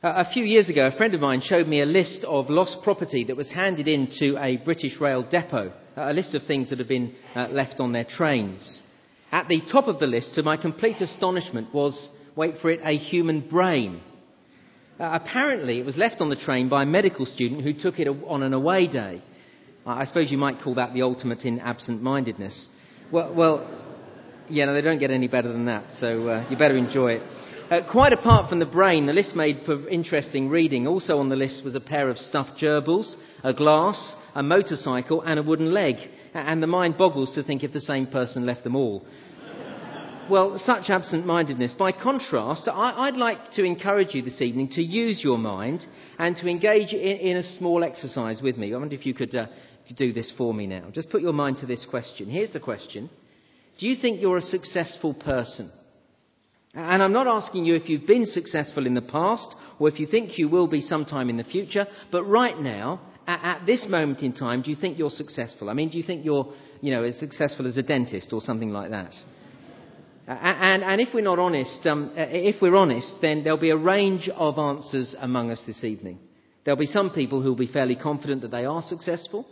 A few years ago, a friend of mine showed me a list of lost property that was handed in to a British rail depot, a list of things that had been uh, left on their trains. At the top of the list, to my complete astonishment, was, wait for it, a human brain. Uh, apparently, it was left on the train by a medical student who took it on an away day. I suppose you might call that the ultimate in absent mindedness. Well, well, yeah, no, they don't get any better than that, so uh, you better enjoy it. Uh, quite apart from the brain, the list made for interesting reading. Also on the list was a pair of stuffed gerbils, a glass, a motorcycle, and a wooden leg. And the mind boggles to think if the same person left them all. well, such absent mindedness. By contrast, I, would like to encourage you this evening to use your mind and to engage in, in a small exercise with me. I wonder if you could uh, do this for me now. Just put your mind to this question. Here's the question Do you think you're a successful person? And I'm not asking you if you've been successful in the past or if you think you will be sometime in the future, but right now, at, at this moment in time, do you think you're successful? I mean, do you think you're, you know, as successful as a dentist or something like that? And, and, if we're not honest, um, if we're honest, then there'll be a range of answers among us this evening. There'll be some people who'll be fairly confident that they are successful.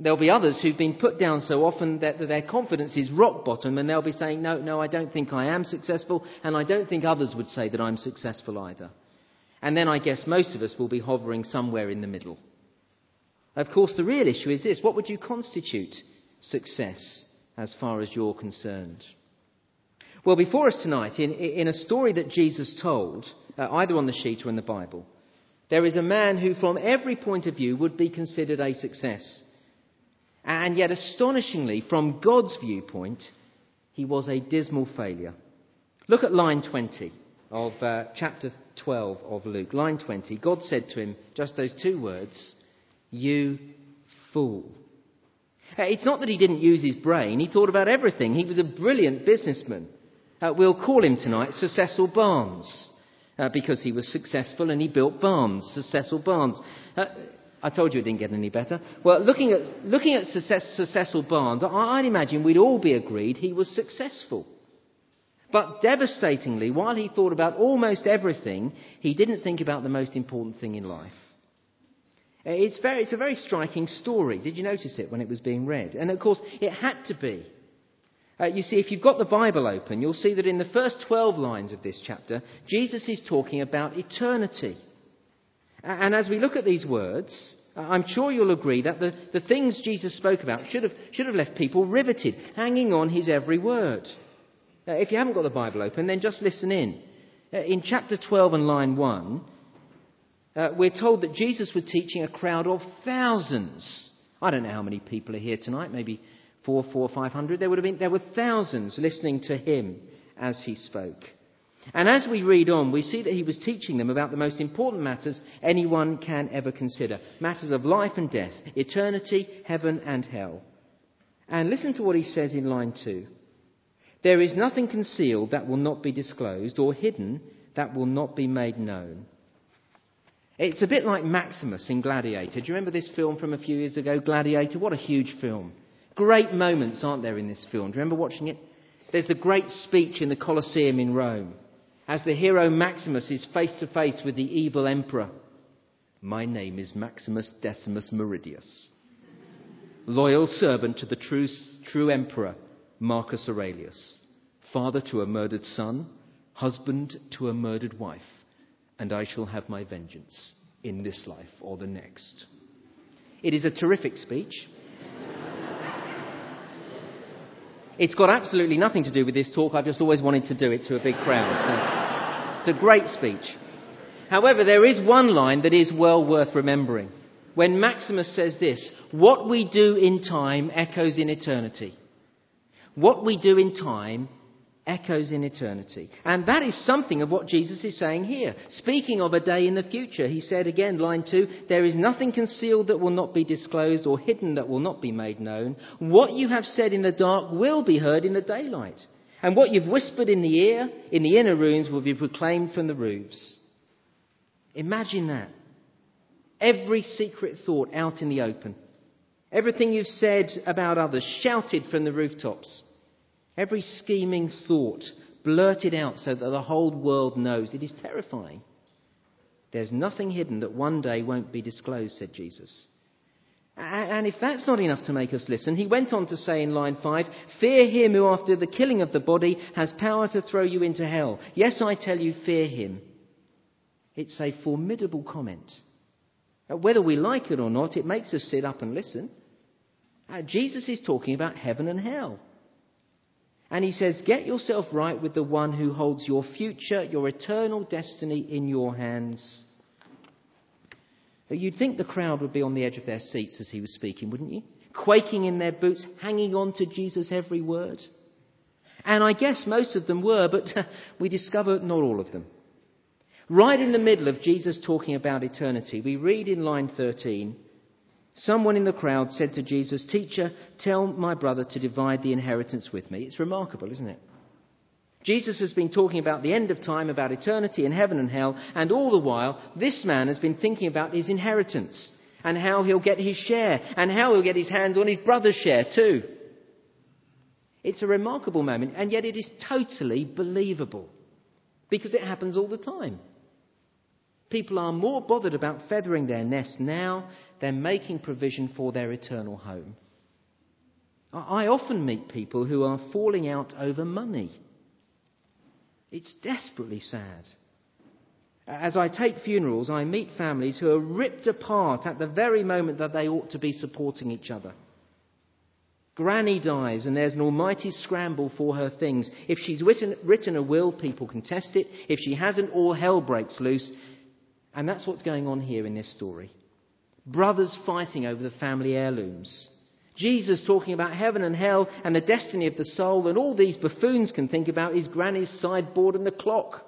There'll be others who've been put down so often that their confidence is rock bottom and they'll be saying, No, no, I don't think I am successful, and I don't think others would say that I'm successful either. And then I guess most of us will be hovering somewhere in the middle. Of course, the real issue is this what would you constitute success as far as you're concerned? Well, before us tonight, in, in a story that Jesus told, uh, either on the sheet or in the Bible, there is a man who, from every point of view, would be considered a success. And yet, astonishingly, from God's viewpoint, he was a dismal failure. Look at line 20 of uh, chapter 12 of Luke. Line 20. God said to him just those two words, You fool. Uh, it's not that he didn't use his brain, he thought about everything. He was a brilliant businessman. Uh, we'll call him tonight Sir Cecil Barnes. Uh, because he was successful and he built barns, Sir Cecil Barnes. I told you it didn't get any better. Well, looking at, looking at Sir Cecil Barnes, I'd imagine we'd all be agreed he was successful. But devastatingly, while he thought about almost everything, he didn't think about the most important thing in life. It's, very, it's a very striking story. Did you notice it when it was being read? And of course, it had to be. Uh, you see, if you've got the Bible open, you'll see that in the first 12 lines of this chapter, Jesus is talking about eternity. And as we look at these words, I'm sure you'll agree that the, the things Jesus spoke about should have, should have left people riveted, hanging on his every word. Uh, if you haven't got the Bible open, then just listen in. Uh, in chapter 12 and line 1, uh, we're told that Jesus was teaching a crowd of thousands. I don't know how many people are here tonight, maybe four, four, five hundred. There would have been, there were thousands listening to him as he spoke. And as we read on, we see that he was teaching them about the most important matters anyone can ever consider matters of life and death, eternity, heaven and hell. And listen to what he says in line 2. There is nothing concealed that will not be disclosed, or hidden that will not be made known. It's a bit like Maximus in Gladiator. Do you remember this film from a few years ago, Gladiator? What a huge film. Great moments, aren't there, in this film? Do you remember watching it? There's the great speech in the Colosseum in Rome as the hero Maximus is face to face with the evil emperor. My name is Maximus Decimus Meridius, loyal servant to the true, true emperor Marcus Aurelius, father to a murdered son, husband to a murdered wife, and I shall have my vengeance in this life or the next. It is a terrific speech. It's got absolutely nothing to do with this talk. I've just always wanted to do it to a big crowd. So it's a great speech. However, there is one line that is well worth remembering. When Maximus says this, what we do in time echoes in eternity. What we do in time echoes in eternity. And that is something of what Jesus is saying here. Speaking of a day in the future, he said again, line 2, there is nothing concealed that will not be disclosed or hidden that will not be made known. What you have said in the dark will be heard in the daylight. And what you've whispered in the ear, in the inner rooms, will be proclaimed from the roofs. Imagine that. Every secret thought out in the open. Everything you've said about others shouted from the rooftops. Every scheming thought blurted out so that the whole world knows. It is terrifying. There's nothing hidden that one day won't be disclosed, said Jesus. And if that's not enough to make us listen, he went on to say in line 5 Fear him who, after the killing of the body, has power to throw you into hell. Yes, I tell you, fear him. It's a formidable comment. Uh, whether we like it or not, it makes us sit up and listen. Uh, Jesus is talking about heaven and hell. And he says, Get yourself right with the one who holds your future, your eternal destiny in your hands. You'd think the crowd would be on the edge of their seats as he was speaking, wouldn't you? Quaking in their boots, hanging on to Jesus' every word. And I guess most of them were, but we discover not all of them. Right in the middle of Jesus talking about eternity, we read in line 13 Someone in the crowd said to Jesus, Teacher, tell my brother to divide the inheritance with me. It's remarkable, isn't it? Jesus has been talking about the end of time, about eternity in heaven and hell, and all the while, this man has been thinking about his inheritance and how he'll get his share and how he'll get his hands on his brother's share too. It's a remarkable moment, and yet it is totally believable because it happens all the time. People are more bothered about feathering their nest now than making provision for their eternal home. I often meet people who are falling out over money. It's desperately sad. As I take funerals, I meet families who are ripped apart at the very moment that they ought to be supporting each other. Granny dies, and there's an almighty scramble for her things. If she's written, written, a will, people contest it. If she hasn't, all hell breaks loose. And that's what's going on here in this story. Brothers fighting over the family heirlooms. Jesus talking about heaven and hell and the destiny of the soul, and all these buffoons can think about is Granny's sideboard and the clock.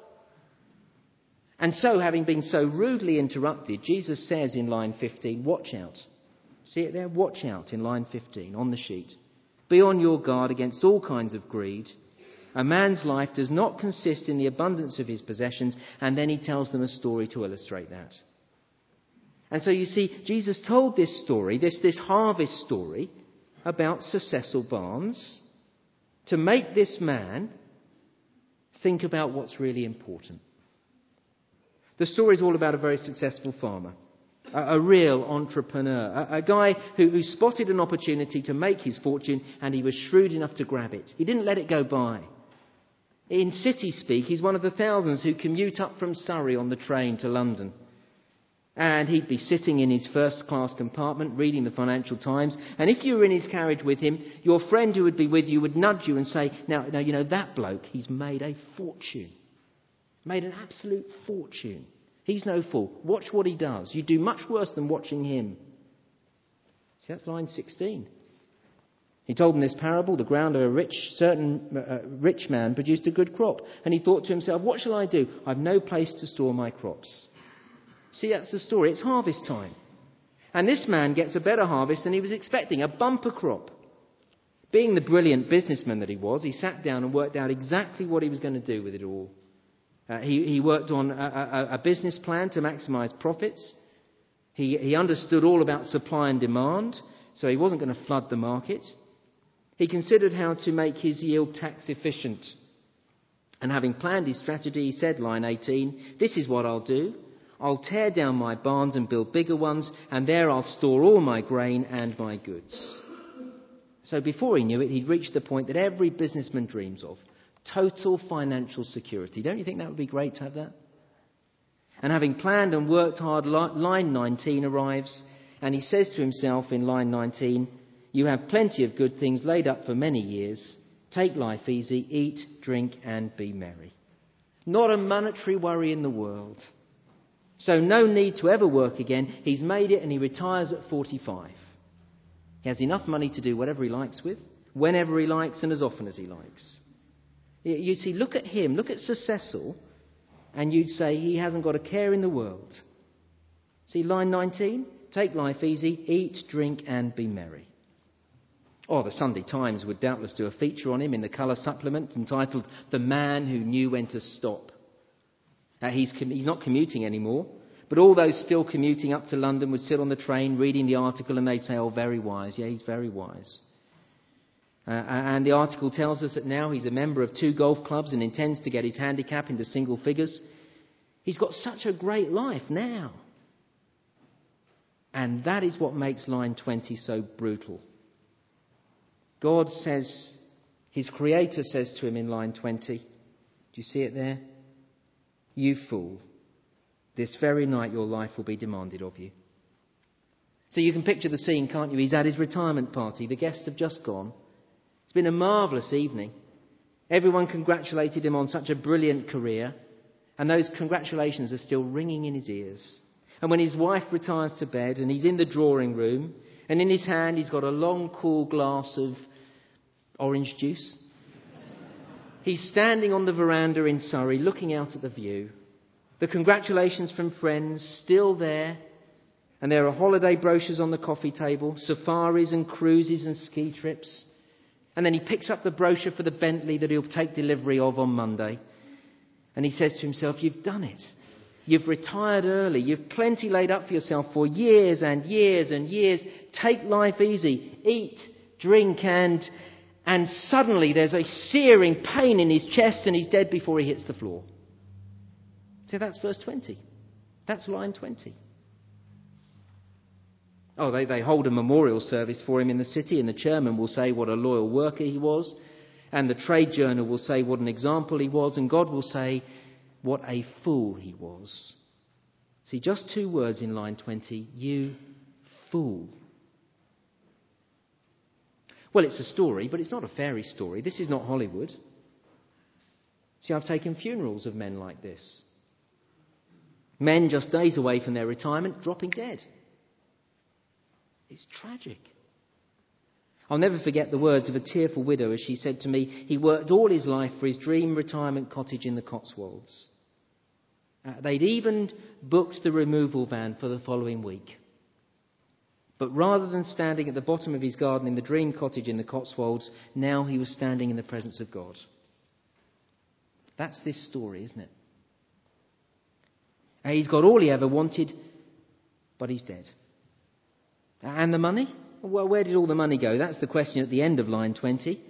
And so, having been so rudely interrupted, Jesus says in line 15, Watch out. See it there? Watch out in line 15 on the sheet. Be on your guard against all kinds of greed. A man's life does not consist in the abundance of his possessions, and then he tells them a story to illustrate that. And so you see, Jesus told this story, this, this harvest story, about Sir Cecil Barnes to make this man think about what's really important. The story is all about a very successful farmer, a, a real entrepreneur, a, a guy who, who spotted an opportunity to make his fortune and he was shrewd enough to grab it. He didn't let it go by. In city speak, he's one of the thousands who commute up from Surrey on the train to London. And he'd be sitting in his first class compartment reading the Financial Times. And if you were in his carriage with him, your friend who would be with you would nudge you and say, Now, now you know, that bloke, he's made a fortune. Made an absolute fortune. He's no fool. Watch what he does. You do much worse than watching him. See, that's line 16. He told them this parable. The ground of a rich, certain uh, uh, rich man produced a good crop. And he thought to himself, What shall I do? I've no place to store my crops. See, that's the story. It's harvest time. And this man gets a better harvest than he was expecting a bumper crop. Being the brilliant businessman that he was, he sat down and worked out exactly what he was going to do with it all. Uh, he, he, worked on a, a, a, business plan to maximize profits. He, he understood all about supply and demand, so he wasn't going to flood the market. He considered how to make his yield tax efficient. And having planned his strategy, he said, line 18, This is what I'll do. I'll tear down my barns and build bigger ones, and there I'll store all my grain and my goods. So before he knew it, he'd reached the point that every businessman dreams of total financial security. Don't you think that would be great to have that? And having planned and worked hard, line 19 arrives, and he says to himself in line 19, You have plenty of good things laid up for many years. Take life easy, eat, drink, and be merry. Not a monetary worry in the world. So, no need to ever work again. He's made it and he retires at 45. He has enough money to do whatever he likes with, whenever he likes, and as often as he likes. You see, look at him, look at Sir Cecil, and you'd say he hasn't got a care in the world. See, line 19? Take life easy, eat, drink, and be merry. Or oh, the Sunday Times would doubtless do a feature on him in the colour supplement entitled The Man Who Knew When to Stop. Uh, he's, com- he's not commuting anymore. But all those still commuting up to London would sit on the train reading the article and they'd say, Oh, very wise. Yeah, he's very wise. Uh, and the article tells us that now he's a member of two golf clubs and intends to get his handicap into single figures. He's got such a great life now. And that is what makes line 20 so brutal. God says, his creator says to him in line 20, do you see it there? You fool, this very night your life will be demanded of you. So you can picture the scene, can't you? He's at his retirement party. The guests have just gone. It's been a marvellous evening. Everyone congratulated him on such a brilliant career, and those congratulations are still ringing in his ears. And when his wife retires to bed and he's in the drawing room, and in his hand he's got a long, cool glass of orange juice, he's standing on the veranda in Surrey looking out at the view. The congratulations from friends still there, and there are holiday brochures on the coffee table, safaris and cruises and ski trips. And then he picks up the brochure for the Bentley that he'll take delivery of on Monday. And he says to himself, You've done it. You've retired early. You've plenty laid up for yourself for years and years and years. Take life easy. Eat, drink, and, and suddenly there's a searing pain in his chest and he's dead before he hits the floor. See, that's verse 20. That's line 20. Oh, they, they hold a memorial service for him in the city, and the chairman will say what a loyal worker he was, and the trade journal will say what an example he was, and God will say what a fool he was. See, just two words in line 20 you fool. Well, it's a story, but it's not a fairy story. This is not Hollywood. See, I've taken funerals of men like this. Men just days away from their retirement dropping dead. It's tragic. I'll never forget the words of a tearful widow as she said to me, He worked all his life for his dream retirement cottage in the Cotswolds. Uh, they'd even booked the removal van for the following week. But rather than standing at the bottom of his garden in the dream cottage in the Cotswolds, now he was standing in the presence of God. That's this story, isn't it? Uh, he's got all he ever wanted, but he's dead. And the money? Well, where did all the money go? That's the question at the end of line 20.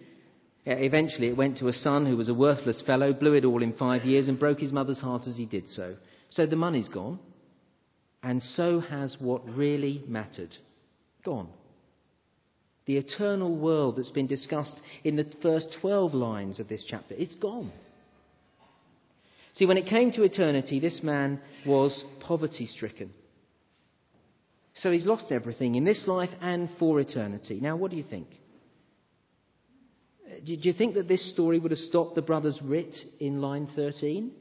Eventually, it went to a son who was a worthless fellow, blew it all in five years, and broke his mother's heart as he did so. So the money's gone, and so has what really mattered gone. The eternal world that's been discussed in the first 12 lines of this chapter, it's gone. See, when it came to eternity, this man was poverty stricken. So he's lost everything in this life and for eternity. Now, what do you think? Did you think that this story would have stopped the brother's writ in line 13?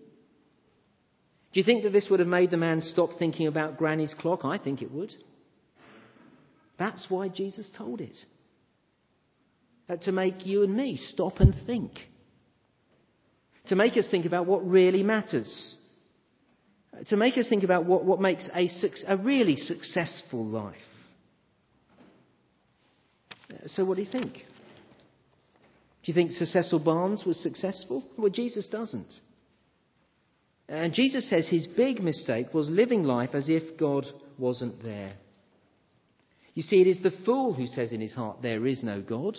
Do you think that this would have made the man stop thinking about Granny's clock? I think it would. That's why Jesus told it. That to make you and me stop and think. To make us think about what really matters uh, to make us think about what, what makes a, a really successful life. Uh, so, what do you think? Do you think Cecil Barnes was successful? Well, Jesus doesn't. And Jesus says his big mistake was living life as if God wasn't there. You see, it is the fool who says in his heart, There is no God.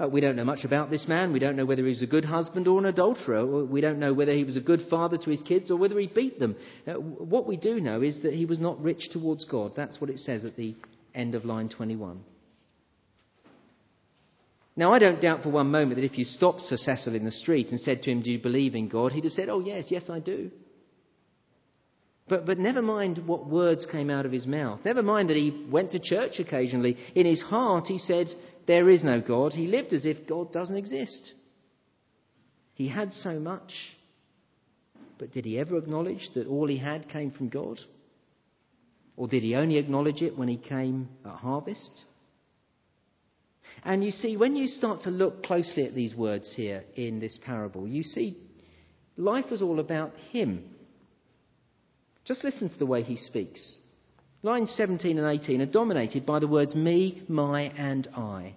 Uh, we don't know much about this man. We don't know whether he was a good husband or an adulterer. We don't know whether he was a good father to his kids or whether he beat them. Uh, what we do know is that he was not rich towards God. That's what it says at the end of line 21. Now, I don't doubt for one moment that if you stopped Sir Cecil in the street and said to him, Do you believe in God? he'd have said, Oh, yes, yes, I do. But, but never mind what words came out of his mouth. Never mind that he went to church occasionally. In his heart, he said, there is no God. He lived as if God doesn't exist. He had so much, but did he ever acknowledge that all he had came from God? Or did he only acknowledge it when he came at harvest? And you see, when you start to look closely at these words here in this parable, you see life was all about him. Just listen to the way he speaks. Lines 17 and 18 are dominated by the words me, my, and I.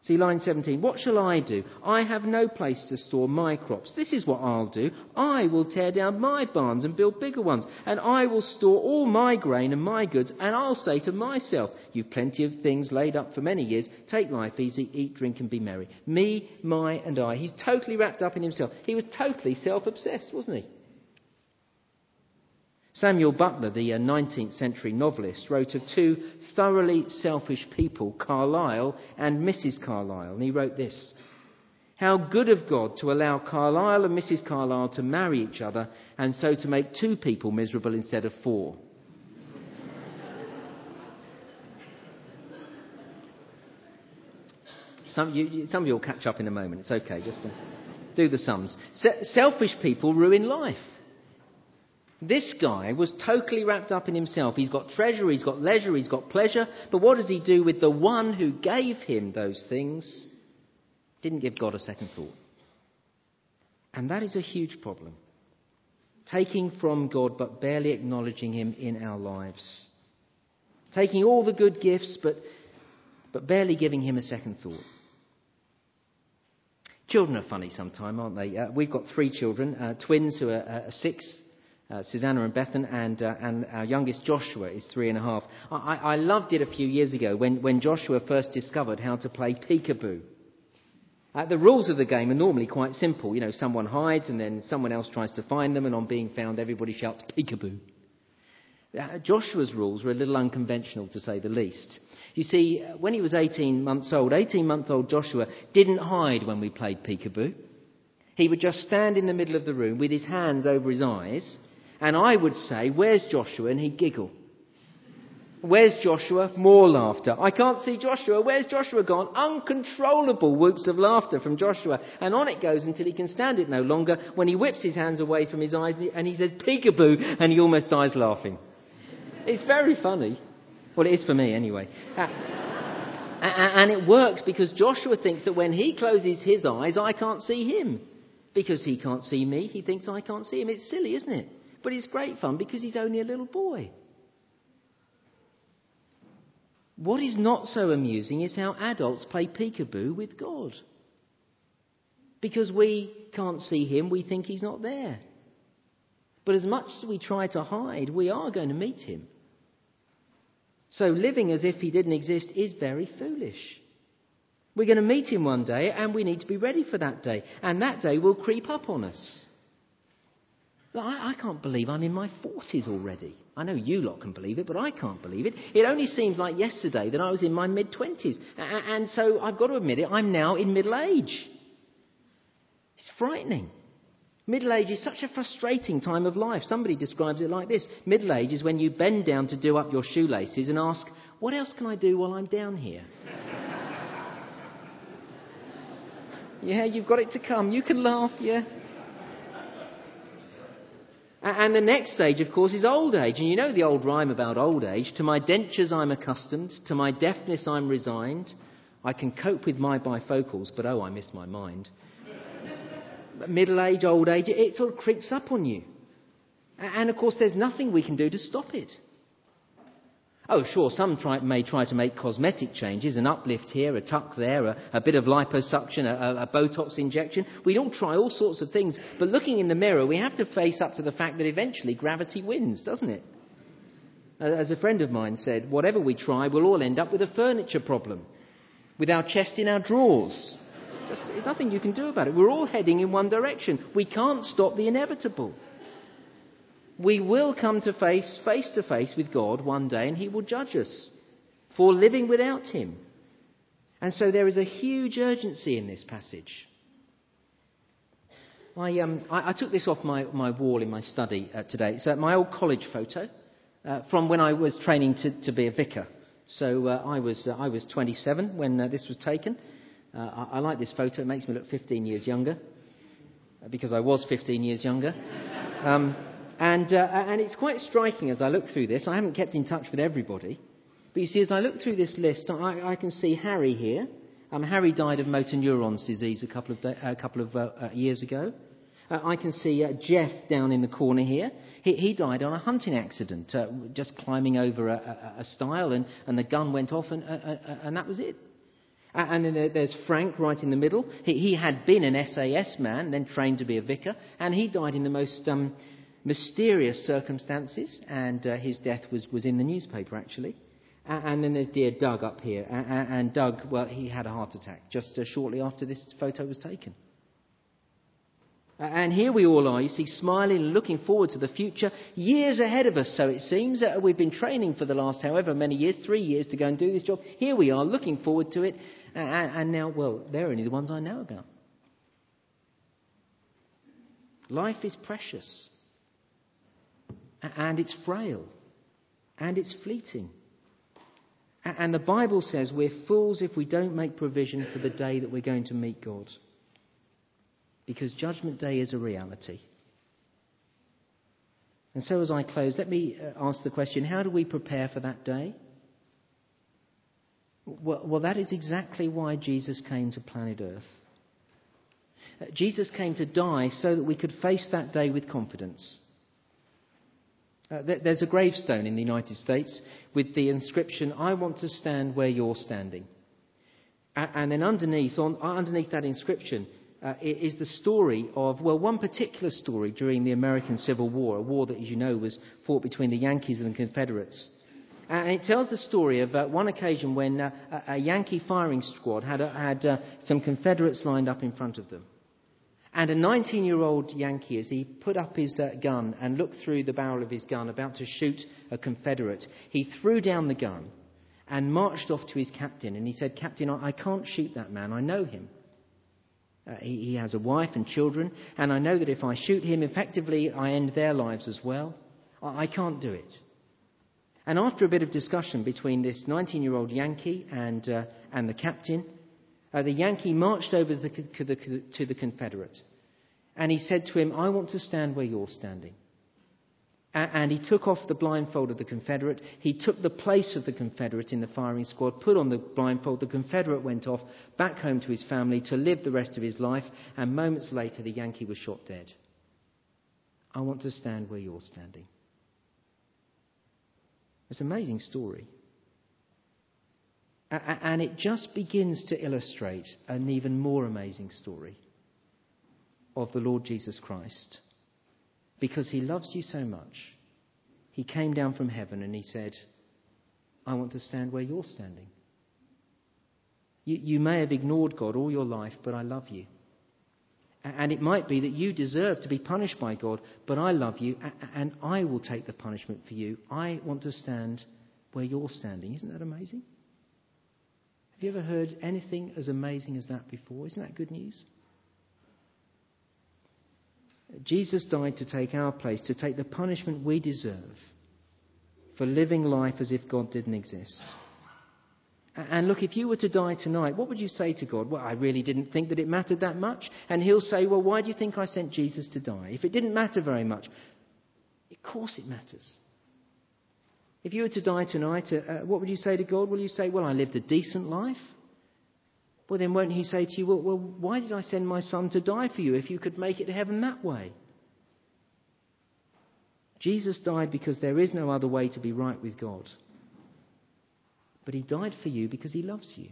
See, line 17. What shall I do? I have no place to store my crops. This is what I'll do. I will tear down my barns and build bigger ones, and I will store all my grain and my goods, and I'll say to myself, You've plenty of things laid up for many years. Take life easy, eat, drink, and be merry. Me, my, and I. He's totally wrapped up in himself. He was totally self obsessed, wasn't he? Samuel Butler, the 19th uh, century novelist, wrote of two thoroughly selfish people, Carlyle and Mrs. Carlyle. And he wrote this How good of God to allow Carlyle and Mrs. Carlyle to marry each other and so to make two people miserable instead of four. Some, you, some of you will catch up in a moment. It's okay, just do the sums. Se- selfish people ruin life. This guy was totally wrapped up in himself. He's got treasure, he's got leisure, he's got pleasure, but what does he do with the one who gave him those things? Didn't give God a second thought. And that is a huge problem. Taking from God but barely acknowledging Him in our lives. Taking all the good gifts but, but barely giving Him a second thought. Children are funny sometimes, aren't they? Uh, we've got three children, uh, twins who are uh, six, uh, Susanna and Bethan, and, uh, and our youngest Joshua is three and a half. I, I loved it a few years ago when, when Joshua first discovered how to play peekaboo. Uh, the rules of the game are normally quite simple. You know, someone hides and then someone else tries to find them, and on being found, everybody shouts peekaboo. Uh, Joshua's rules were a little unconventional, to say the least. You see, uh, when he was 18 months old, 18 month old Joshua didn't hide when we played peekaboo. He would just stand in the middle of the room with his hands over his eyes and I would say, Where's Joshua? And he'd giggle. Where's Joshua? More laughter. I can't see Joshua. Where's Joshua gone? Uncontrollable whoops of laughter from Joshua. And on it goes until he can stand it no longer when he whips his hands away from his eyes and he says, peekaboo, and he almost dies laughing. It's very funny. Well, it is for me anyway. Uh, and it works because Joshua thinks that when he closes his eyes, I can't see him. Because he can't see me, he thinks I can't see him. It's silly, isn't it? But it's great fun because he's only a little boy. What is not so amusing is how adults play peekaboo with God. Because we can't see him, we think he's not there. But as much as we try to hide, we are going to meet him. So living as if he didn't exist is very foolish. We're going to meet him one day, and we need to be ready for that day. And that day will creep up on us. I, I can't believe I'm in my 40s already. I know you lot can believe it, but I can't believe it. It only seems like yesterday that I was in my mid 20s. And so I've got to admit it, I'm now in middle age. It's frightening. Middle age is such a frustrating time of life. Somebody describes it like this Middle age is when you bend down to do up your shoelaces and ask, What else can I do while I'm down here? yeah, you've got it to come. You can laugh, yeah. And the next stage, of course, is old age. And you know the old rhyme about old age to my dentures I'm accustomed, to my deafness I'm resigned. I can cope with my bifocals, but oh, I miss my mind. Middle age, old age, it sort of creeps up on you. And of course, there's nothing we can do to stop it. Oh, sure, some try, may try to make cosmetic changes, an uplift here, a tuck there, a, a bit of liposuction, a, a, Botox injection. We all try all sorts of things, but looking in the mirror, we have to face up to the fact that eventually gravity wins, doesn't it? As a friend of mine said, whatever we try, we'll all end up with a furniture problem, with our chest in our drawers. Just, there's nothing you can do about it. We're all heading in one direction. We can't stop the inevitable we will come to face, face to face with God one day and He will judge us for living without Him. And so there is a huge urgency in this passage. I, um, I, I took this off my, my wall in my study uh, today. It's uh, my old college photo uh, from when I was training to, to be a vicar. So uh, I, was, uh, I was 27 when uh, this was taken. I, I like this photo. It makes me look 15 years younger because I was 15 years younger. Um, and, uh, and it's quite striking as I look through this. I haven't kept in touch with everybody. But you see, as I look through this list, I, I can see Harry here. Um, Harry died of motor neurons disease a couple of, a couple of uh, uh, years ago. Uh, I can see uh, Jeff down in the corner here. He, he died on a hunting accident, uh, just climbing over a, a, a stile, and, and, the gun went off, and, and that was it. And then there's Frank right in the middle. He, he had been an SAS man, then trained to be a vicar, and he died in the most um, mysterious circumstances, and uh, his death was, was in the newspaper actually. And then there's dear Doug up here. And Doug, well, he had a heart attack just uh, shortly after this photo was taken. And here we all are, you see, smiling and looking forward to the future, years ahead of us, so it seems. Uh, we've been training for the last however many years, three years to go and do this job. Here we are, looking forward to it. And now, well, they're only the ones I know about. Life is precious. And it's frail. And it's fleeting. And the Bible says we're fools if we don't make provision for the day that we're going to meet God. Because Judgment Day is a reality. And so, as I close, let me uh, ask the question how do we prepare for that day? Well, well that is exactly why Jesus came to planet Earth. Uh, Jesus came to die so that we could face that day with confidence. Uh, there's a gravestone in the United States with the inscription, I want to stand where you're standing. And then underneath, on, underneath that inscription uh, is the story of, well, one particular story during the American Civil War, a war that, as you know, was fought between the Yankees and the Confederates. And it tells the story of uh, one occasion when uh, a Yankee firing squad had, had uh, some Confederates lined up in front of them. And a 19 year old Yankee, as he put up his uh, gun and looked through the barrel of his gun, about to shoot a Confederate, he threw down the gun and marched off to his captain. And he said, Captain, I, I can't shoot that man. I know him. Uh, he, he has a wife and children, and I know that if I shoot him, effectively, I end their lives as well. I, I can't do it. And after a bit of discussion between this 19 year old Yankee and, uh, and the captain, uh, the Yankee marched over the, the, to the Confederate. And he said to him, I want to stand where you're standing. And he took off the blindfold of the Confederate. He took the place of the Confederate in the firing squad, put on the blindfold. The Confederate went off back home to his family to live the rest of his life. And moments later, the Yankee was shot dead. I want to stand where you're standing. It's an amazing story. And it just begins to illustrate an even more amazing story of the Lord Jesus Christ. Because he loves you so much, he came down from heaven and he said, I want to stand where you're standing. You, you may have ignored God all your life, but I love you. And it might be that you deserve to be punished by God, but I love you and I will take the punishment for you. I want to stand where you're standing. Isn't that amazing? Have you ever heard anything as amazing as that before? Isn't that good news? Jesus died to take our place, to take the punishment we deserve for living life as if God didn't exist. And look, if you were to die tonight, what would you say to God? Well, I really didn't think that it mattered that much. And He'll say, Well, why do you think I sent Jesus to die? If it didn't matter very much, of course it matters. If you were to die tonight, uh, uh, what would you say to God? Will you say, Well, I lived a decent life? Well, then won't He say to you, well, well, why did I send my Son to die for you if you could make it to heaven that way? Jesus died because there is no other way to be right with God. But He died for you because He loves you.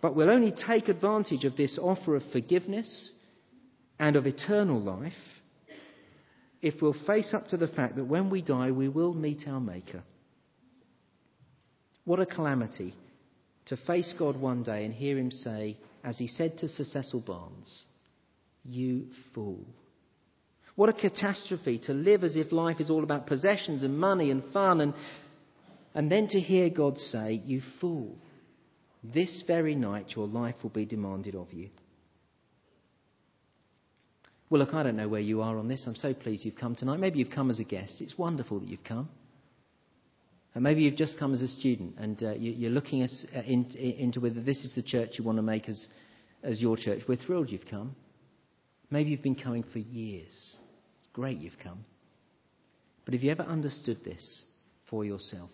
But we'll only take advantage of this offer of forgiveness and of eternal life if we'll face up to the fact that when we die, we will meet our Maker. What a calamity to face God one day and hear Him say, as He said to Sir Cecil Barnes, You fool. What a catastrophe to live as if life is all about possessions and money and fun, and, and then to hear God say, You fool. This very night your life will be demanded of you. Well, look, I don't know where you are on this. I'm so pleased you've come tonight. Maybe you've come as a guest. It's wonderful that you've come. And maybe you've just come as a student and uh, you, are looking uh, in, into whether this is the church you want to make as, as your church. We're thrilled you've come. Maybe you've been coming for years. It's great you've come. But have you ever understood this for yourself?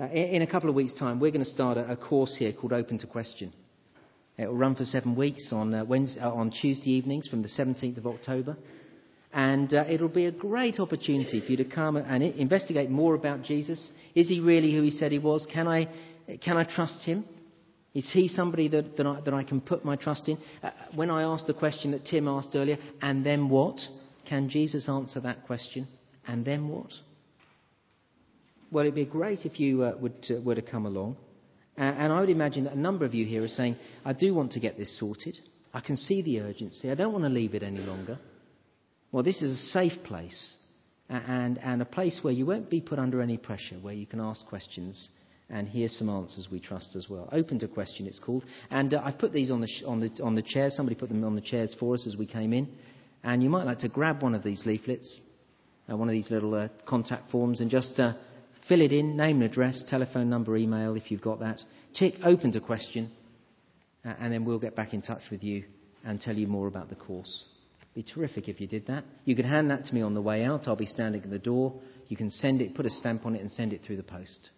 Uh, in, in, a couple of weeks' time, we're going to start a, a course here called Open to Question. It will run for seven weeks on, uh, Wednesday, uh, on Tuesday evenings from the 17th of October. And uh, it'll be a great opportunity for you to come and investigate more about Jesus. Is he really who he said he was? Can I Can I trust him? Is he somebody that, that, I, that I can put my trust in? Uh, when I asked the question that Tim asked earlier, and then what? Can Jesus answer that question? And then what? Well, it'd be great if you uh, would, uh, were to come along. Uh, and I would imagine that a number of you here are saying, I do want to get this sorted. I can see the urgency. I don't want to leave it any longer. Well, this is a safe place and, and a place where you won't be put under any pressure, where you can ask questions and hear some answers we trust as well. Open to question, it's called. And uh, I've put these on the, sh- on, the, on the chairs. Somebody put them on the chairs for us as we came in. And you might like to grab one of these leaflets, uh, one of these little uh, contact forms, and just uh, fill it in name and address, telephone number, email, if you've got that. Tick open to question, and then we'll get back in touch with you and tell you more about the course. It'd be terrific if you did that. You could hand that to me on the way out. I'll be standing at the door. You can send it, put a stamp on it, and send it through the post.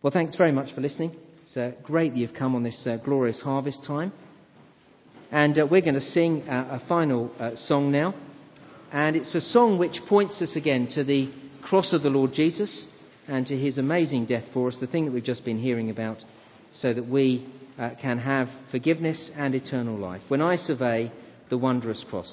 Well, thanks very much for listening. It's uh, great that you've come on this uh, glorious harvest time. And uh, we're going to sing uh, a final uh, song now. And it's a song which points us again to the cross of the Lord Jesus and to his amazing death for us, the thing that we've just been hearing about, so that we uh, can have forgiveness and eternal life. When I survey the wondrous cross.